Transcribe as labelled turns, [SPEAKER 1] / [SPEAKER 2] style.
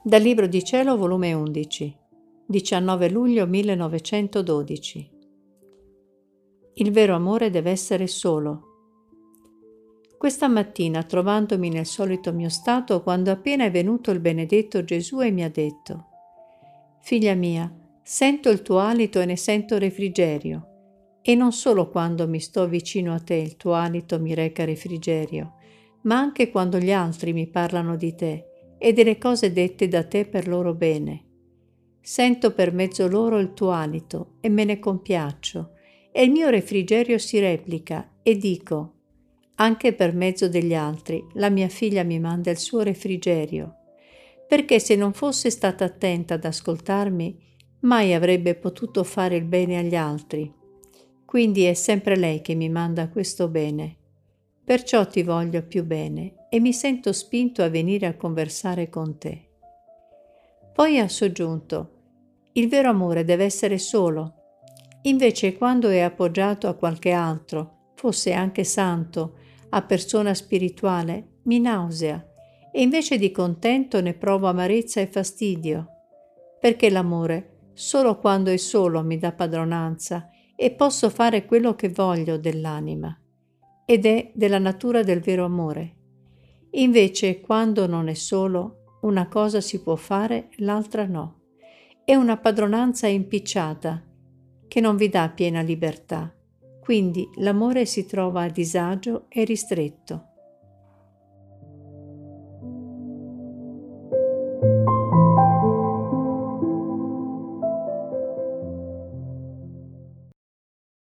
[SPEAKER 1] Dal Libro di Cielo, volume 11, 19 luglio 1912. Il vero amore deve essere solo. Questa mattina, trovandomi nel solito mio stato, quando appena è venuto il benedetto Gesù e mi ha detto, Figlia mia, sento il tuo alito e ne sento refrigerio, e non solo quando mi sto vicino a te il tuo alito mi reca refrigerio, ma anche quando gli altri mi parlano di te e delle cose dette da te per loro bene. Sento per mezzo loro il tuo alito e me ne compiaccio, e il mio refrigerio si replica e dico, anche per mezzo degli altri, la mia figlia mi manda il suo refrigerio, perché se non fosse stata attenta ad ascoltarmi, mai avrebbe potuto fare il bene agli altri. Quindi è sempre lei che mi manda questo bene. Perciò ti voglio più bene e mi sento spinto a venire a conversare con te. Poi ha soggiunto, il vero amore deve essere solo, invece quando è appoggiato a qualche altro, fosse anche santo, a persona spirituale, mi nausea e invece di contento ne provo amarezza e fastidio, perché l'amore solo quando è solo mi dà padronanza e posso fare quello che voglio dell'anima, ed è della natura del vero amore. Invece, quando non è solo, una cosa si può fare, l'altra no. È una padronanza impicciata che non vi dà piena libertà. Quindi l'amore si trova a disagio e ristretto.